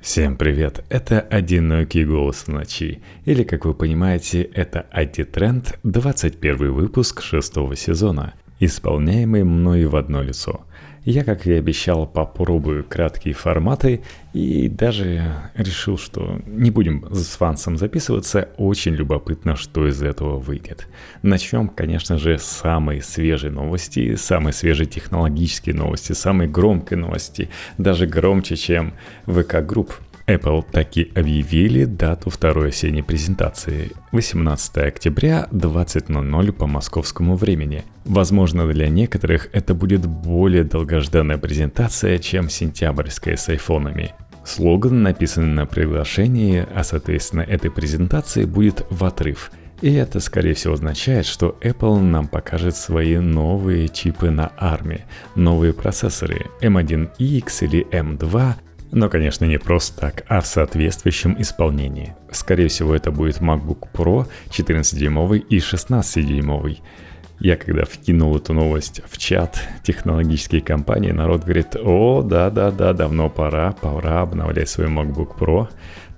Всем привет, это «Одинокий голос в ночи», или, как вы понимаете, это «Ади-тренд», 21 выпуск шестого сезона, исполняемый мной в одно лицо. Я, как и обещал, попробую краткие форматы и даже решил, что не будем с Вансом записываться, очень любопытно, что из этого выйдет. Начнем, конечно же, с самой свежей новости, самой свежей технологические новости, самой громкой новости, даже громче, чем VK Group. Apple таки объявили дату второй осенней презентации – 18 октября 20.00 по московскому времени. Возможно, для некоторых это будет более долгожданная презентация, чем сентябрьская с айфонами. Слоган, написанный на приглашении, а соответственно этой презентации будет в отрыв – и это, скорее всего, означает, что Apple нам покажет свои новые чипы на ARM, новые процессоры M1X или M2, но, конечно, не просто так, а в соответствующем исполнении. Скорее всего, это будет MacBook Pro 14-дюймовый и 16-дюймовый. Я когда вкинул эту новость в чат технологические компании, народ говорит, о, да-да-да, давно пора, пора обновлять свой MacBook Pro.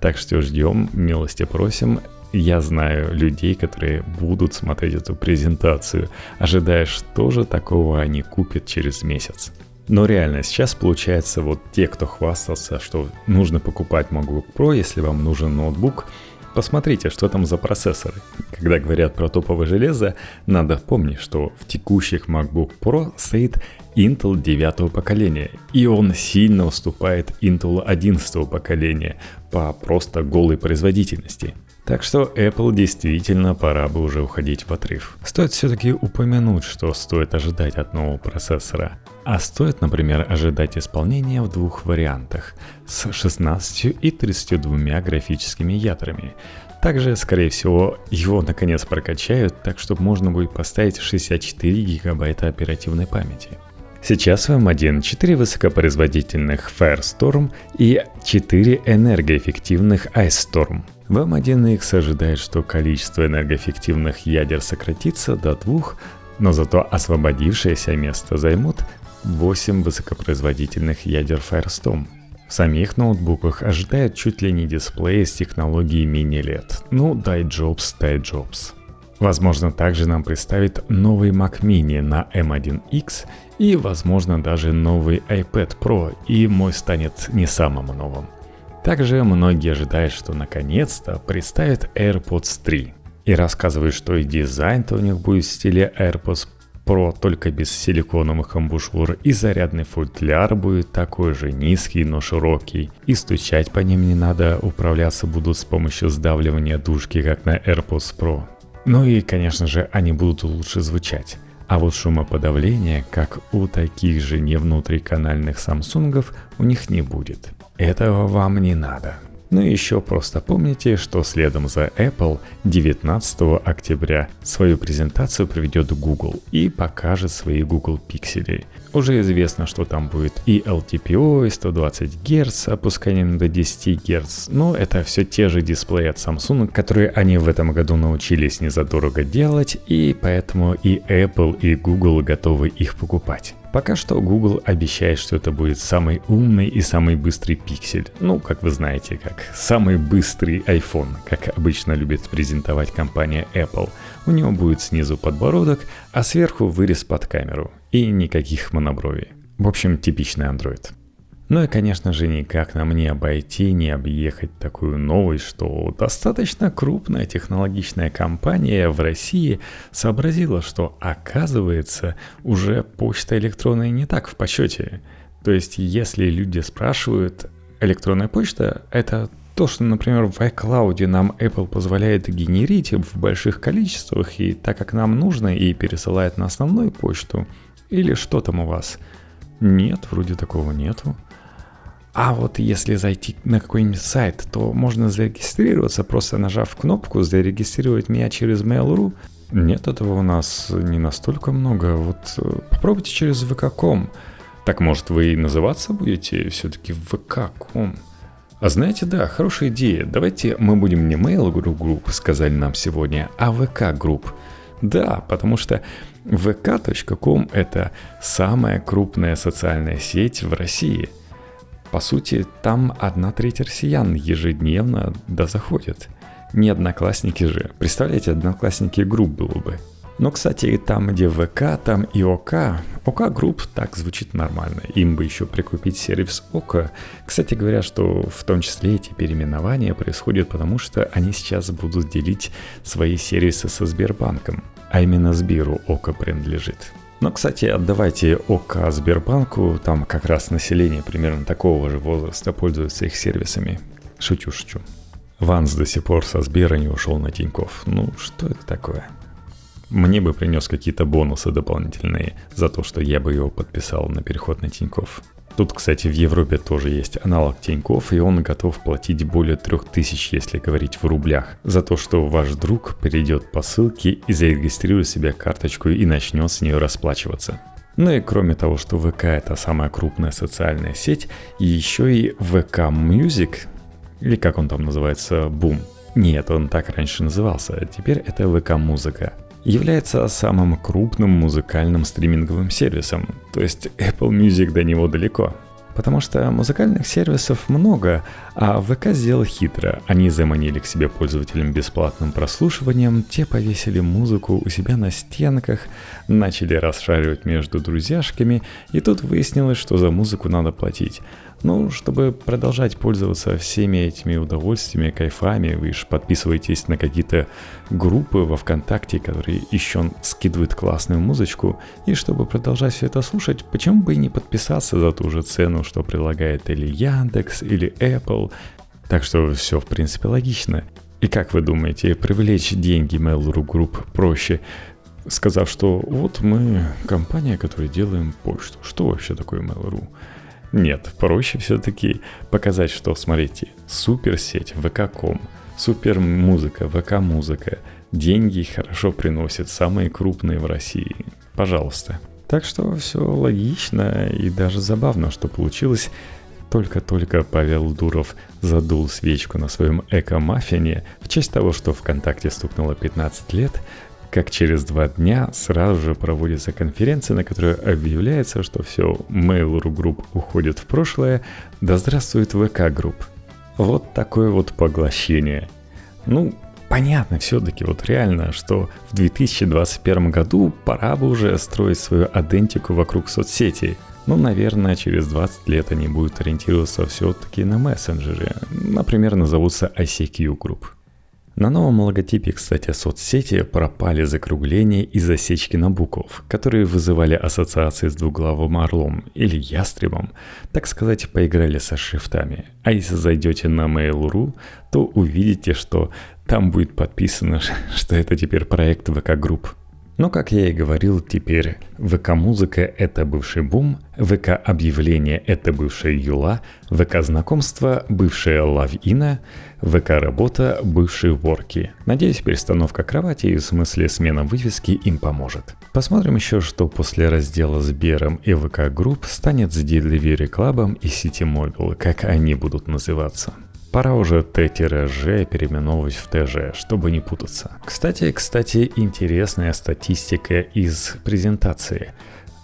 Так что ждем, милости просим. Я знаю людей, которые будут смотреть эту презентацию, ожидая, что же такого они купят через месяц. Но реально, сейчас получается, вот те, кто хвастался, что нужно покупать MacBook Pro, если вам нужен ноутбук, посмотрите, что там за процессоры. Когда говорят про топовое железо, надо помнить, что в текущих MacBook Pro стоит Intel 9 поколения, и он сильно уступает Intel 11 поколения по просто голой производительности. Так что Apple действительно пора бы уже уходить в отрыв. Стоит все-таки упомянуть, что стоит ожидать от нового процессора. А стоит, например, ожидать исполнения в двух вариантах с 16 и 32 графическими ядрами. Также, скорее всего, его наконец прокачают, так чтобы можно будет поставить 64 гигабайта оперативной памяти. Сейчас в M1 4 высокопроизводительных Firestorm и 4 энергоэффективных Ice Storm. В M1X ожидает, что количество энергоэффективных ядер сократится до двух, но зато освободившееся место займут 8 высокопроизводительных ядер Firestorm. В самих ноутбуках ожидают чуть ли не дисплеи с технологией мини-LED. Ну, дай Jobs, дай Jobs. Возможно, также нам представит новый Mac Mini на M1X и, возможно, даже новый iPad Pro, и мой станет не самым новым. Также многие ожидают, что наконец-то представят AirPods 3. И рассказывают, что и дизайн-то у них будет в стиле AirPods Pro, только без силиконовых амбушюр, и зарядный футляр будет такой же низкий, но широкий, и стучать по ним не надо, управляться будут с помощью сдавливания дужки, как на AirPods Pro. Ну и, конечно же, они будут лучше звучать. А вот шумоподавления, как у таких же невнутриканальных самсунгов, у них не будет. Этого вам не надо. Ну и еще просто помните, что следом за Apple 19 октября свою презентацию проведет Google и покажет свои Google Pixel. Уже известно, что там будет и LTPO, и 120 Гц, опусканием до 10 Гц, но это все те же дисплеи от Samsung, которые они в этом году научились незадорого делать, и поэтому и Apple, и Google готовы их покупать. Пока что Google обещает, что это будет самый умный и самый быстрый пиксель. Ну, как вы знаете, как самый быстрый iPhone, как обычно любит презентовать компания Apple. У него будет снизу подбородок, а сверху вырез под камеру. И никаких монобровий. В общем, типичный Android. Ну и, конечно же, никак нам не обойти, не объехать такую новость, что достаточно крупная технологичная компания в России сообразила, что оказывается уже почта электронная не так в почете. То есть, если люди спрашивают, электронная почта — это то, что, например, в iCloud нам Apple позволяет генерить в больших количествах и так, как нам нужно, и пересылает на основную почту, или что там у вас? Нет, вроде такого нету. А вот если зайти на какой-нибудь сайт, то можно зарегистрироваться, просто нажав кнопку «Зарегистрировать меня через Mail.ru». Нет, этого у нас не настолько много. Вот э, попробуйте через vk.com. Так может вы и называться будете все-таки vk.com? А знаете, да, хорошая идея. Давайте мы будем не Mail.ru Group, сказали нам сегодня, а VK Group. Да, потому что vk.com это самая крупная социальная сеть в России – по сути, там одна треть россиян ежедневно да заходит. Не одноклассники же. Представляете, одноклассники групп было бы. Но, кстати, там, где ВК, там и ОК. ОК групп так звучит нормально. Им бы еще прикупить сервис ОК. Кстати говоря, что в том числе эти переименования происходят потому, что они сейчас будут делить свои сервисы со Сбербанком. А именно Сберу ОК принадлежит. Но, кстати, отдавайте ОК Сбербанку, там как раз население примерно такого же возраста пользуется их сервисами. Шучу, шучу. Ванс до сих пор со Сбера не ушел на Тиньков. Ну, что это такое? Мне бы принес какие-то бонусы дополнительные за то, что я бы его подписал на переход на Тиньков. Тут, кстати, в Европе тоже есть аналог Тиньков, и он готов платить более 3000, если говорить в рублях, за то, что ваш друг перейдет по ссылке и зарегистрирует себе карточку и начнет с нее расплачиваться. Ну и кроме того, что ВК это самая крупная социальная сеть, еще и ВК Music, или как он там называется, Бум. Нет, он так раньше назывался, а теперь это ВК Музыка является самым крупным музыкальным стриминговым сервисом, то есть Apple Music до него далеко. Потому что музыкальных сервисов много, а ВК сделал хитро. Они заманили к себе пользователям бесплатным прослушиванием, те повесили музыку у себя на стенках, начали расшаривать между друзьяшками, и тут выяснилось, что за музыку надо платить. Ну, чтобы продолжать пользоваться всеми этими удовольствиями, кайфами, вы же подписываетесь на какие-то группы во ВКонтакте, которые еще скидывают классную музычку, и чтобы продолжать все это слушать, почему бы и не подписаться за ту же цену, что предлагает или Яндекс, или Apple. Так что все, в принципе, логично. И как вы думаете, привлечь деньги Mail.ru Group проще, сказав, что вот мы компания, которая делаем почту. Что вообще такое Mail.ru? Нет, проще все-таки показать, что, смотрите, суперсеть ВК.ком, супер музыка, ВК музыка, деньги хорошо приносят, самые крупные в России. Пожалуйста. Так что все логично и даже забавно, что получилось. Только-только Павел Дуров задул свечку на своем эко-маффине в честь того, что ВКонтакте стукнуло 15 лет, как через два дня сразу же проводится конференция, на которой объявляется, что все, Mail.ru Group уходит в прошлое, да здравствует ВК Group. Вот такое вот поглощение. Ну, понятно все-таки, вот реально, что в 2021 году пора бы уже строить свою адентику вокруг соцсетей. Ну, наверное, через 20 лет они будут ориентироваться все-таки на мессенджеры. Например, назовутся ICQ Group. На новом логотипе, кстати, соцсети пропали закругления и засечки на букв, которые вызывали ассоциации с двуглавым орлом или ястребом, так сказать, поиграли со шрифтами. А если зайдете на Mail.ru, то увидите, что там будет подписано, что это теперь проект VK Group. Но, как я и говорил, теперь VK-музыка – это бывший бум, VK-объявление – это бывшая юла, ВК-знакомство – бывшая лавина, ВК-работа – бывшие ворки. Надеюсь, перестановка кровати в смысле смена вывески им поможет. Посмотрим еще, что после раздела Сбером и ВК-групп станет с Delivery Club и City Mobile, как они будут называться. Пора уже Т-Ж переименовывать в ТЖ, чтобы не путаться. Кстати, кстати, интересная статистика из презентации.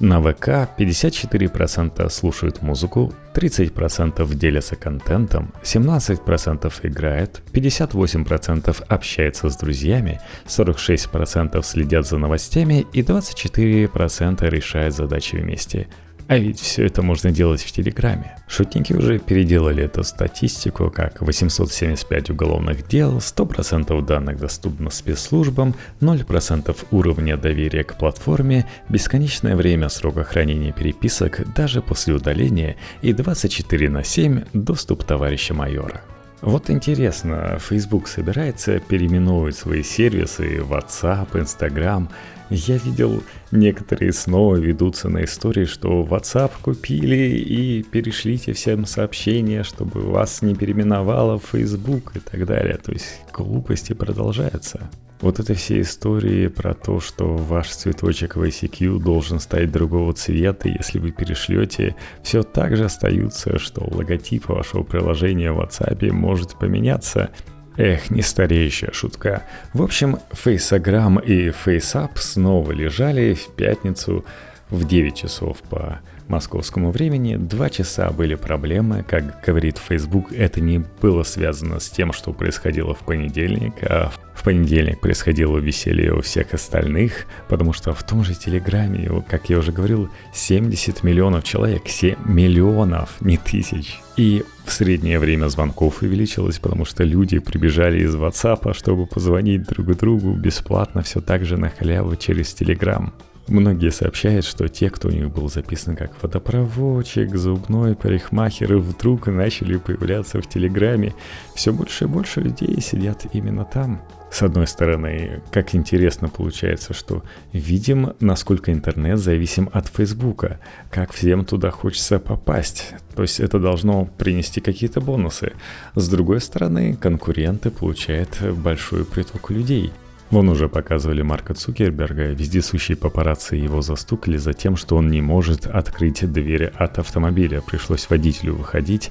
На ВК 54% слушают музыку, 30% делятся контентом, 17% играют, 58% общаются с друзьями, 46% следят за новостями и 24% решают задачи вместе. А ведь все это можно делать в Телеграме. Шутники уже переделали эту статистику, как 875 уголовных дел, 100% данных доступно спецслужбам, 0% уровня доверия к платформе, бесконечное время срока хранения переписок даже после удаления и 24 на 7 доступ товарища майора. Вот интересно, Facebook собирается переименовывать свои сервисы WhatsApp, Instagram, я видел, некоторые снова ведутся на истории, что WhatsApp купили и перешлите всем сообщения, чтобы вас не переименовало в Facebook и так далее. То есть глупости продолжаются. Вот это все истории про то, что ваш цветочек в ICQ должен стать другого цвета, если вы перешлете, все так же остаются, что логотип вашего приложения в WhatsApp может поменяться, Эх, не стареющая шутка. В общем, Фейсограмм и Фейсап снова лежали в пятницу в 9 часов по московскому времени, два часа были проблемы. Как говорит Facebook, это не было связано с тем, что происходило в понедельник, а в понедельник происходило веселье у всех остальных, потому что в том же Телеграме, как я уже говорил, 70 миллионов человек, 7 миллионов, не тысяч. И в среднее время звонков увеличилось, потому что люди прибежали из WhatsApp, чтобы позвонить друг другу бесплатно, все так же на халяву через Telegram. Многие сообщают, что те, кто у них был записан как водопроводчик, зубной парикмахер, вдруг начали появляться в Телеграме. Все больше и больше людей сидят именно там. С одной стороны, как интересно получается, что видим, насколько интернет зависим от Фейсбука, как всем туда хочется попасть. То есть это должно принести какие-то бонусы. С другой стороны, конкуренты получают большой приток людей. Вон уже показывали Марка Цукерберга, вездесущие папарацци его застукали за тем, что он не может открыть двери от автомобиля. Пришлось водителю выходить.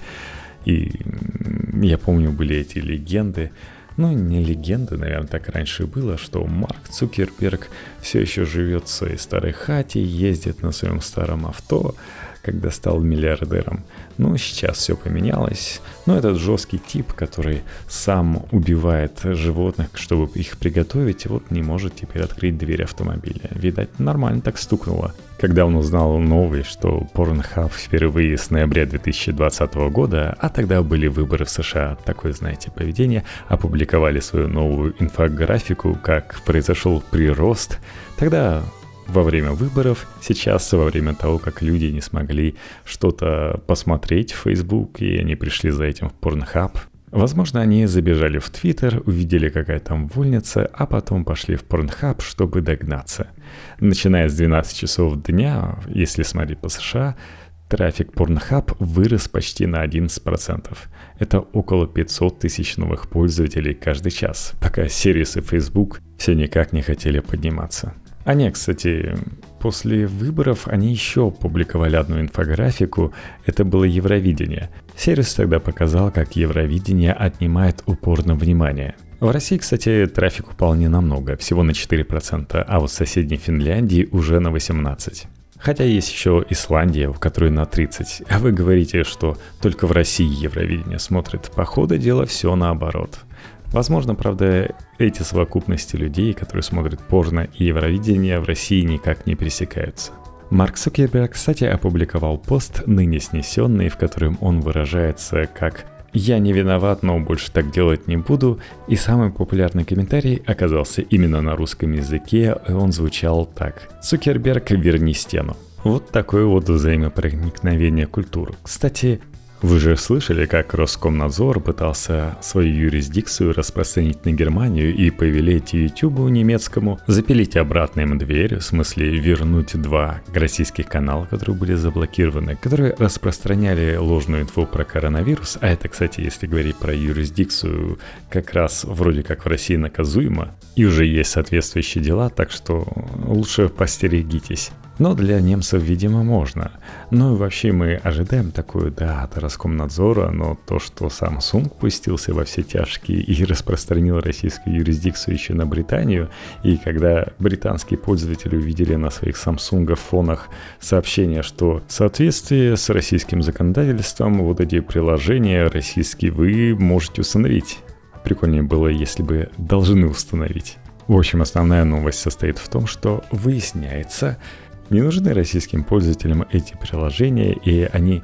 И я помню, были эти легенды, ну, не легенда, наверное, так раньше было, что Марк Цукерберг все еще живет в своей старой хате, ездит на своем старом авто, когда стал миллиардером. Ну, сейчас все поменялось. Но этот жесткий тип, который сам убивает животных, чтобы их приготовить, вот не может теперь открыть дверь автомобиля. Видать, нормально так стукнуло. Когда он узнал новость, что Pornhub впервые с ноября 2020 года, а тогда были выборы в США, такое, знаете, поведение, опубликовали свою новую инфографику, как произошел прирост, тогда во время выборов, сейчас во время того, как люди не смогли что-то посмотреть в Facebook, и они пришли за этим в Pornhub. Возможно, они забежали в Твиттер, увидели, какая там вольница, а потом пошли в Pornhub, чтобы догнаться. Начиная с 12 часов дня, если смотреть по США, трафик Pornhub вырос почти на 11%. Это около 500 тысяч новых пользователей каждый час, пока сервисы Facebook все никак не хотели подниматься. А нет, кстати, после выборов они еще публиковали одну инфографику, это было Евровидение. Сервис тогда показал, как Евровидение отнимает упорно внимание. В России, кстати, трафик упал не намного, всего на 4%, а вот в соседней Финляндии уже на 18%. Хотя есть еще Исландия, в которой на 30. А вы говорите, что только в России Евровидение смотрит. По ходу дела все наоборот. Возможно, правда, эти совокупности людей, которые смотрят порно и Евровидение в России никак не пересекаются. Марк Цукерберг, кстати, опубликовал пост, ныне снесенный, в котором он выражается как «Я не виноват, но больше так делать не буду», и самый популярный комментарий оказался именно на русском языке, и он звучал так «Цукерберг, верни стену». Вот такое вот взаимопроникновение культур. Кстати, вы же слышали, как Роскомнадзор пытался свою юрисдикцию распространить на Германию и повелеть Ютубу немецкому запилить обратно им дверь, в смысле вернуть два российских канала, которые были заблокированы, которые распространяли ложную инфу про коронавирус, а это, кстати, если говорить про юрисдикцию, как раз вроде как в России наказуемо, и уже есть соответствующие дела, так что лучше постерегитесь. Но для немцев, видимо, можно. Ну и вообще мы ожидаем такую, да, от Роскомнадзора, но то, что Samsung пустился во все тяжкие и распространил российскую юрисдикцию еще на Британию, и когда британские пользователи увидели на своих Samsung фонах сообщение, что в соответствии с российским законодательством вот эти приложения российские вы можете установить. Прикольнее было, если бы должны установить. В общем, основная новость состоит в том, что выясняется, не нужны российским пользователям эти приложения, и они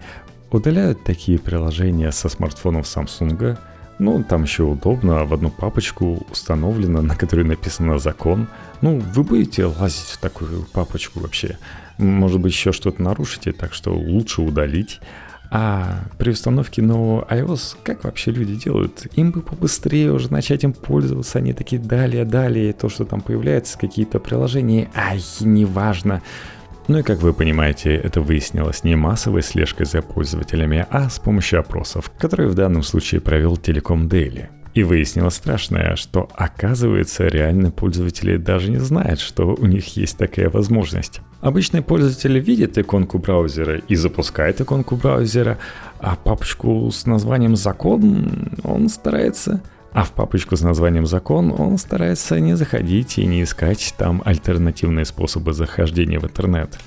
удаляют такие приложения со смартфонов Samsung. Ну, там еще удобно, в одну папочку установлено, на которой написано закон. Ну, вы будете лазить в такую папочку вообще. Может быть, еще что-то нарушите, так что лучше удалить. А при установке нового iOS, как вообще люди делают? Им бы побыстрее уже начать им пользоваться, они такие далее, далее, то, что там появляется, какие-то приложения, ай, неважно. Ну и как вы понимаете, это выяснилось не массовой слежкой за пользователями, а с помощью опросов, которые в данном случае провел Telecom Daily. И выяснилось страшное, что оказывается реально пользователи даже не знают, что у них есть такая возможность. Обычный пользователь видит иконку браузера и запускает иконку браузера, а папочку с названием «Закон» он старается а в папочку с названием «Закон» он старается не заходить и не искать там альтернативные способы захождения в интернет.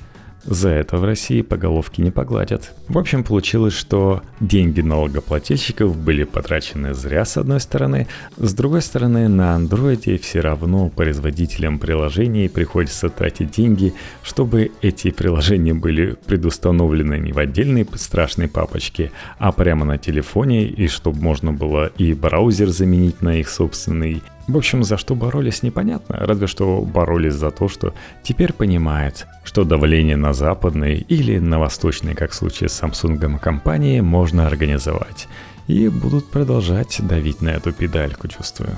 За это в России по головке не погладят. В общем, получилось, что деньги налогоплательщиков были потрачены зря с одной стороны, с другой стороны на андроиде все равно производителям приложений приходится тратить деньги, чтобы эти приложения были предустановлены не в отдельной страшной папочке, а прямо на телефоне, и чтобы можно было и браузер заменить на их собственный, в общем, за что боролись непонятно, разве что боролись за то, что теперь понимают, что давление на западные или на восточные, как в случае с Samsung компании, можно организовать. И будут продолжать давить на эту педальку, чувствую.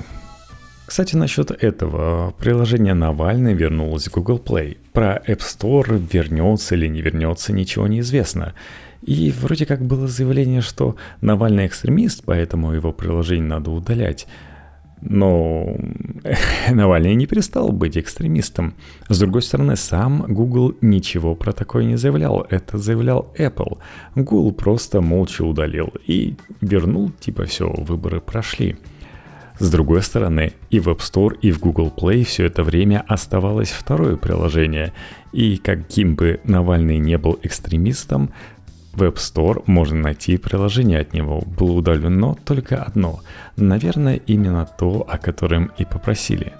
Кстати, насчет этого. Приложение Навальный вернулось в Google Play. Про App Store вернется или не вернется, ничего не известно. И вроде как было заявление, что Навальный экстремист, поэтому его приложение надо удалять. Но Навальный не перестал быть экстремистом. С другой стороны, сам Google ничего про такое не заявлял. Это заявлял Apple. Google просто молча удалил и вернул, типа все, выборы прошли. С другой стороны, и в App Store, и в Google Play все это время оставалось второе приложение. И каким бы Навальный не был экстремистом, в App Store можно найти приложение от него. Было удалено только одно. Наверное, именно то, о котором и попросили.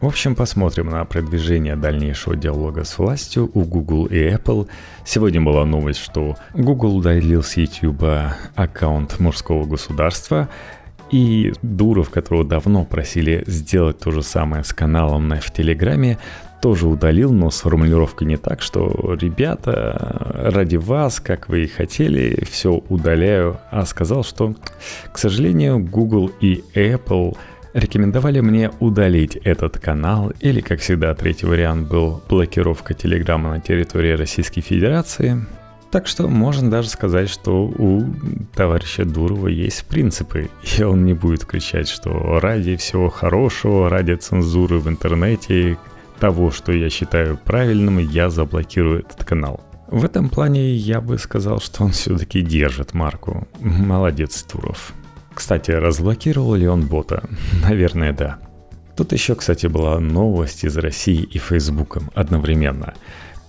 В общем, посмотрим на продвижение дальнейшего диалога с властью у Google и Apple. Сегодня была новость, что Google удалил с YouTube аккаунт мужского государства, и Дуров, которого давно просили сделать то же самое с каналом в Телеграме, тоже удалил, но с формулировкой не так, что «ребята, ради вас, как вы и хотели, все удаляю», а сказал, что, к сожалению, Google и Apple рекомендовали мне удалить этот канал, или, как всегда, третий вариант был блокировка Телеграма на территории Российской Федерации. Так что можно даже сказать, что у товарища Дурова есть принципы, и он не будет кричать, что ради всего хорошего, ради цензуры в интернете, того, что я считаю правильным, я заблокирую этот канал. В этом плане я бы сказал, что он все-таки держит марку. Молодец, Туров. Кстати, разблокировал ли он бота? Наверное, да. Тут еще, кстати, была новость из России и Фейсбуком одновременно.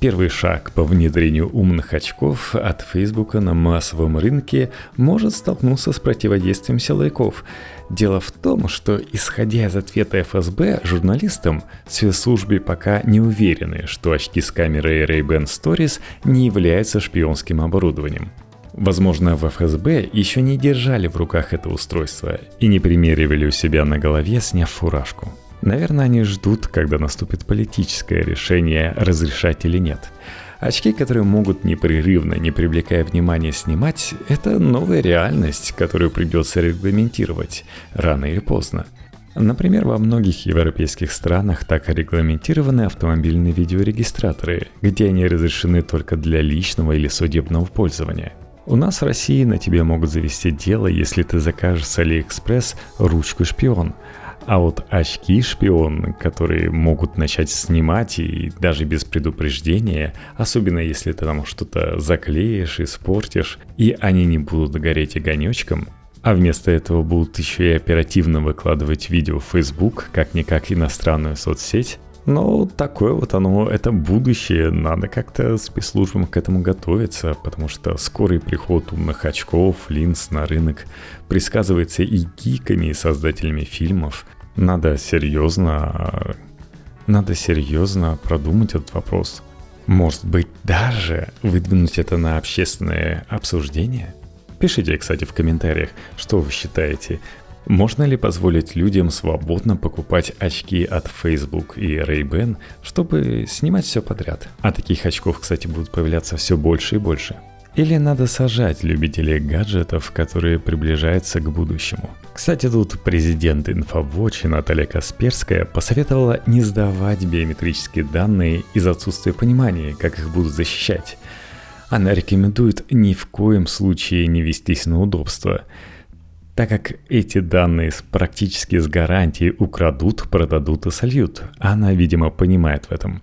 Первый шаг по внедрению умных очков от Фейсбука на массовом рынке может столкнуться с противодействием силовиков. Дело в том, что, исходя из ответа ФСБ, журналистам спецслужбы пока не уверены, что очки с камерой Ray-Ban Stories не являются шпионским оборудованием. Возможно, в ФСБ еще не держали в руках это устройство и не примеривали у себя на голове, сняв фуражку. Наверное, они ждут, когда наступит политическое решение, разрешать или нет. Очки, которые могут непрерывно, не привлекая внимания, снимать, это новая реальность, которую придется регламентировать рано или поздно. Например, во многих европейских странах так регламентированы автомобильные видеорегистраторы, где они разрешены только для личного или судебного пользования. У нас в России на тебе могут завести дело, если ты закажешь с Алиэкспресс ручку шпион – а вот очки шпион, которые могут начать снимать и даже без предупреждения, особенно если ты там что-то заклеишь, испортишь, и они не будут гореть огонечком, а вместо этого будут еще и оперативно выкладывать видео в Facebook, как-никак иностранную соцсеть, но такое вот оно, это будущее, надо как-то спецслужбам к этому готовиться, потому что скорый приход умных очков, линз на рынок предсказывается и гиками, и создателями фильмов. Надо серьезно, надо серьезно продумать этот вопрос. Может быть, даже выдвинуть это на общественное обсуждение? Пишите, кстати, в комментариях, что вы считаете. Можно ли позволить людям свободно покупать очки от Facebook и Ray-Ban, чтобы снимать все подряд? А таких очков, кстати, будут появляться все больше и больше. Или надо сажать любителей гаджетов, которые приближаются к будущему? Кстати, тут президент Infowatch Наталья Касперская посоветовала не сдавать биометрические данные из отсутствия понимания, как их будут защищать. Она рекомендует ни в коем случае не вестись на удобство, так как эти данные практически с гарантией украдут, продадут и сольют. Она, видимо, понимает в этом.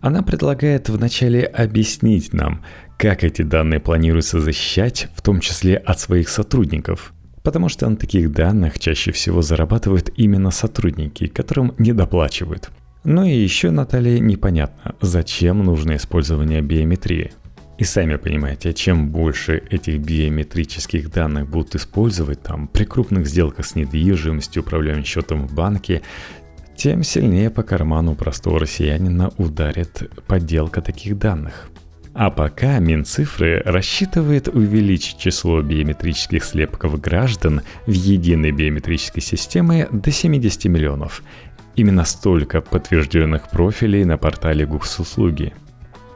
Она предлагает вначале объяснить нам, как эти данные планируется защищать, в том числе от своих сотрудников. Потому что на таких данных чаще всего зарабатывают именно сотрудники, которым недоплачивают. Ну и еще, Наталья, непонятно, зачем нужно использование биометрии. И сами понимаете, чем больше этих биометрических данных будут использовать там при крупных сделках с недвижимостью, управлением счетом в банке, тем сильнее по карману простого россиянина ударит подделка таких данных. А пока Минцифры рассчитывает увеличить число биометрических слепков граждан в единой биометрической системе до 70 миллионов. Именно столько подтвержденных профилей на портале госуслуги –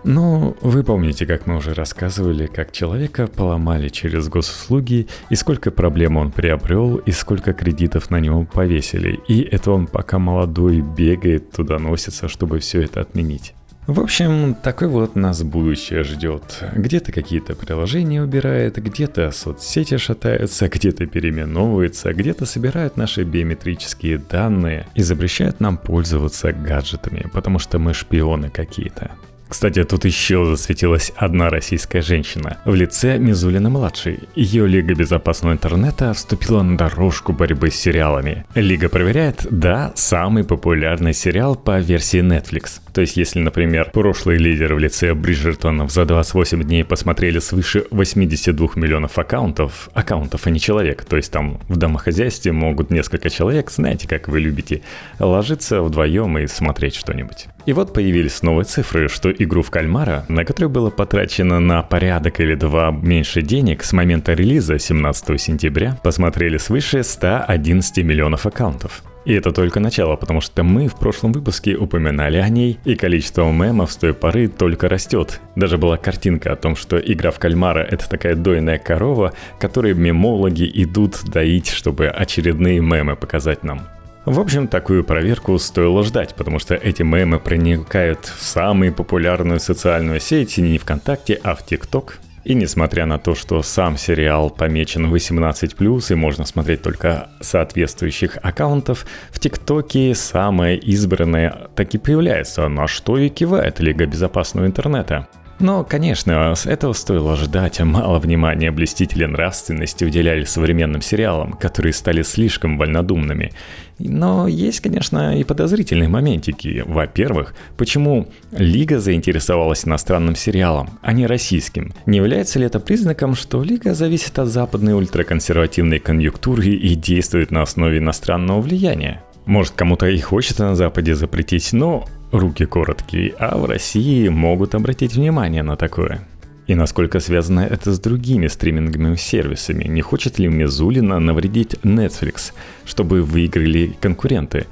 ну, вы помните, как мы уже рассказывали, как человека поломали через госуслуги, и сколько проблем он приобрел, и сколько кредитов на него повесили. И это он пока молодой бегает, туда носится, чтобы все это отменить. В общем, такой вот нас будущее ждет. Где-то какие-то приложения убирает, где-то соцсети шатаются, где-то переименовываются, где-то собирают наши биометрические данные и запрещают нам пользоваться гаджетами, потому что мы шпионы какие-то. Кстати, тут еще засветилась одна российская женщина в лице Мизулина-младшей. Ее Лига безопасного интернета вступила на дорожку борьбы с сериалами. Лига проверяет, да, самый популярный сериал по версии Netflix. То есть, если, например, прошлые лидеры в лице Бриджертонов за 28 дней посмотрели свыше 82 миллионов аккаунтов, аккаунтов, а не человек, то есть там в домохозяйстве могут несколько человек, знаете, как вы любите, ложиться вдвоем и смотреть что-нибудь. И вот появились новые цифры, что игру в кальмара, на которую было потрачено на порядок или два меньше денег с момента релиза 17 сентября, посмотрели свыше 111 миллионов аккаунтов. И это только начало, потому что мы в прошлом выпуске упоминали о ней, и количество мемов с той поры только растет. Даже была картинка о том, что игра в кальмара — это такая дойная корова, которой мемологи идут доить, чтобы очередные мемы показать нам. В общем, такую проверку стоило ждать, потому что эти мемы проникают в самую популярную социальную сеть не ВКонтакте, а в ТикТок, и несмотря на то, что сам сериал помечен 18+, и можно смотреть только соответствующих аккаунтов, в ТикТоке самое избранное таки появляется, на что и кивает Лига безопасного интернета. Но, конечно, с этого стоило ожидать, мало внимания блестители нравственности уделяли современным сериалам, которые стали слишком вольнодумными. Но есть, конечно, и подозрительные моментики. Во-первых, почему Лига заинтересовалась иностранным сериалом, а не российским? Не является ли это признаком, что Лига зависит от западной ультраконсервативной конъюнктуры и действует на основе иностранного влияния? Может, кому-то и хочется на Западе запретить, но руки короткие, а в России могут обратить внимание на такое. И насколько связано это с другими стриминговыми сервисами? Не хочет ли Мизулина навредить Netflix, чтобы выиграли конкуренты?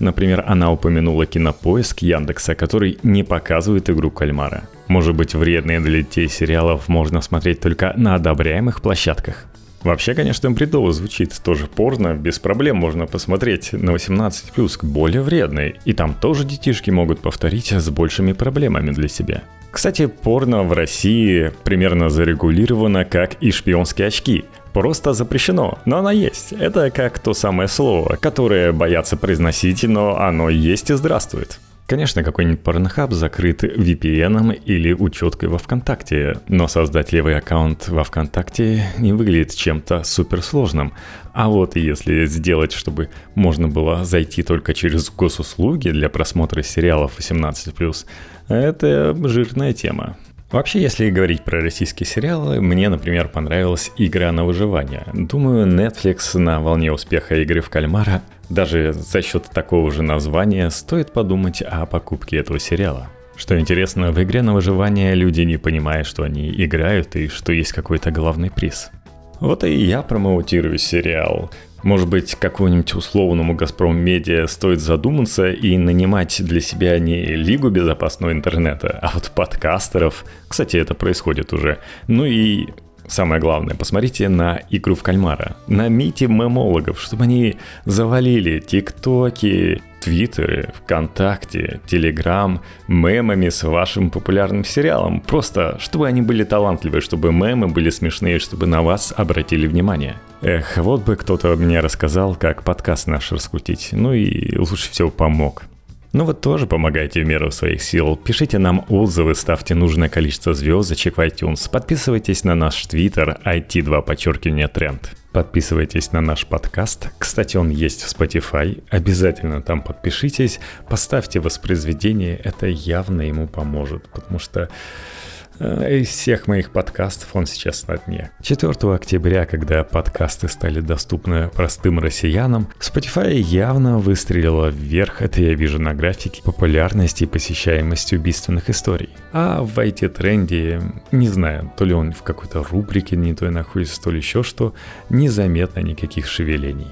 Например, она упомянула кинопоиск Яндекса, который не показывает игру кальмара. Может быть, вредные для детей сериалов можно смотреть только на одобряемых площадках? Вообще, конечно, бредово звучит. Тоже порно, без проблем можно посмотреть на 18+, более вредный. И там тоже детишки могут повторить с большими проблемами для себя. Кстати, порно в России примерно зарегулировано, как и шпионские очки. Просто запрещено, но оно есть. Это как то самое слово, которое боятся произносить, но оно есть и здравствует. Конечно, какой-нибудь порнохаб закрыт VPN или учеткой во ВКонтакте, но создать левый аккаунт во ВКонтакте не выглядит чем-то суперсложным. А вот если сделать, чтобы можно было зайти только через госуслуги для просмотра сериалов 18+, это жирная тема. Вообще, если говорить про российские сериалы, мне, например, понравилась «Игра на выживание». Думаю, Netflix на волне успеха игры в кальмара даже за счет такого же названия стоит подумать о покупке этого сериала. Что интересно, в игре на выживание люди не понимают, что они играют и что есть какой-то главный приз. Вот и я промоутирую сериал. Может быть, какому-нибудь условному Газпром Медиа стоит задуматься и нанимать для себя не Лигу безопасного интернета, а вот подкастеров. Кстати, это происходит уже. Ну и Самое главное, посмотрите на игру в кальмара, на мите мемологов, чтобы они завалили тиктоки, твиттеры, вконтакте, телеграм мемами с вашим популярным сериалом. Просто, чтобы они были талантливые, чтобы мемы были смешные, чтобы на вас обратили внимание. Эх, вот бы кто-то мне рассказал, как подкаст наш раскрутить. Ну и лучше всего помог. Но вы тоже помогаете в меру своих сил. Пишите нам отзывы, ставьте нужное количество звездочек в iTunes, подписывайтесь на наш твиттер IT2 подчеркивание тренд. Подписывайтесь на наш подкаст. Кстати, он есть в Spotify. Обязательно там подпишитесь. Поставьте воспроизведение. Это явно ему поможет, потому что из всех моих подкастов он сейчас на дне. 4 октября, когда подкасты стали доступны простым россиянам, Spotify явно выстрелила вверх, это я вижу на графике, популярности и посещаемости убийственных историй. А в IT-тренде, не знаю, то ли он в какой-то рубрике не той находится, то ли еще что, незаметно никаких шевелений.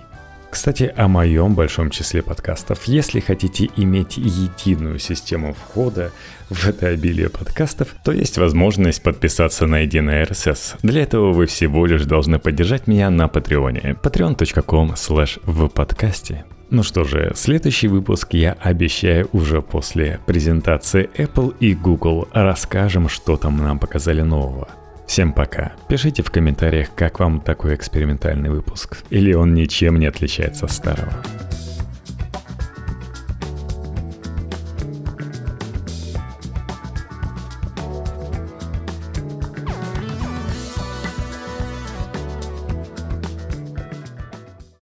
Кстати, о моем большом числе подкастов. Если хотите иметь единую систему входа в это обилие подкастов, то есть возможность подписаться на единый RSS. Для этого вы всего лишь должны поддержать меня на Патреоне. patreon.com slash в подкасте. Ну что же, следующий выпуск я обещаю уже после презентации Apple и Google. Расскажем, что там нам показали нового. Всем пока. Пишите в комментариях, как вам такой экспериментальный выпуск. Или он ничем не отличается от старого.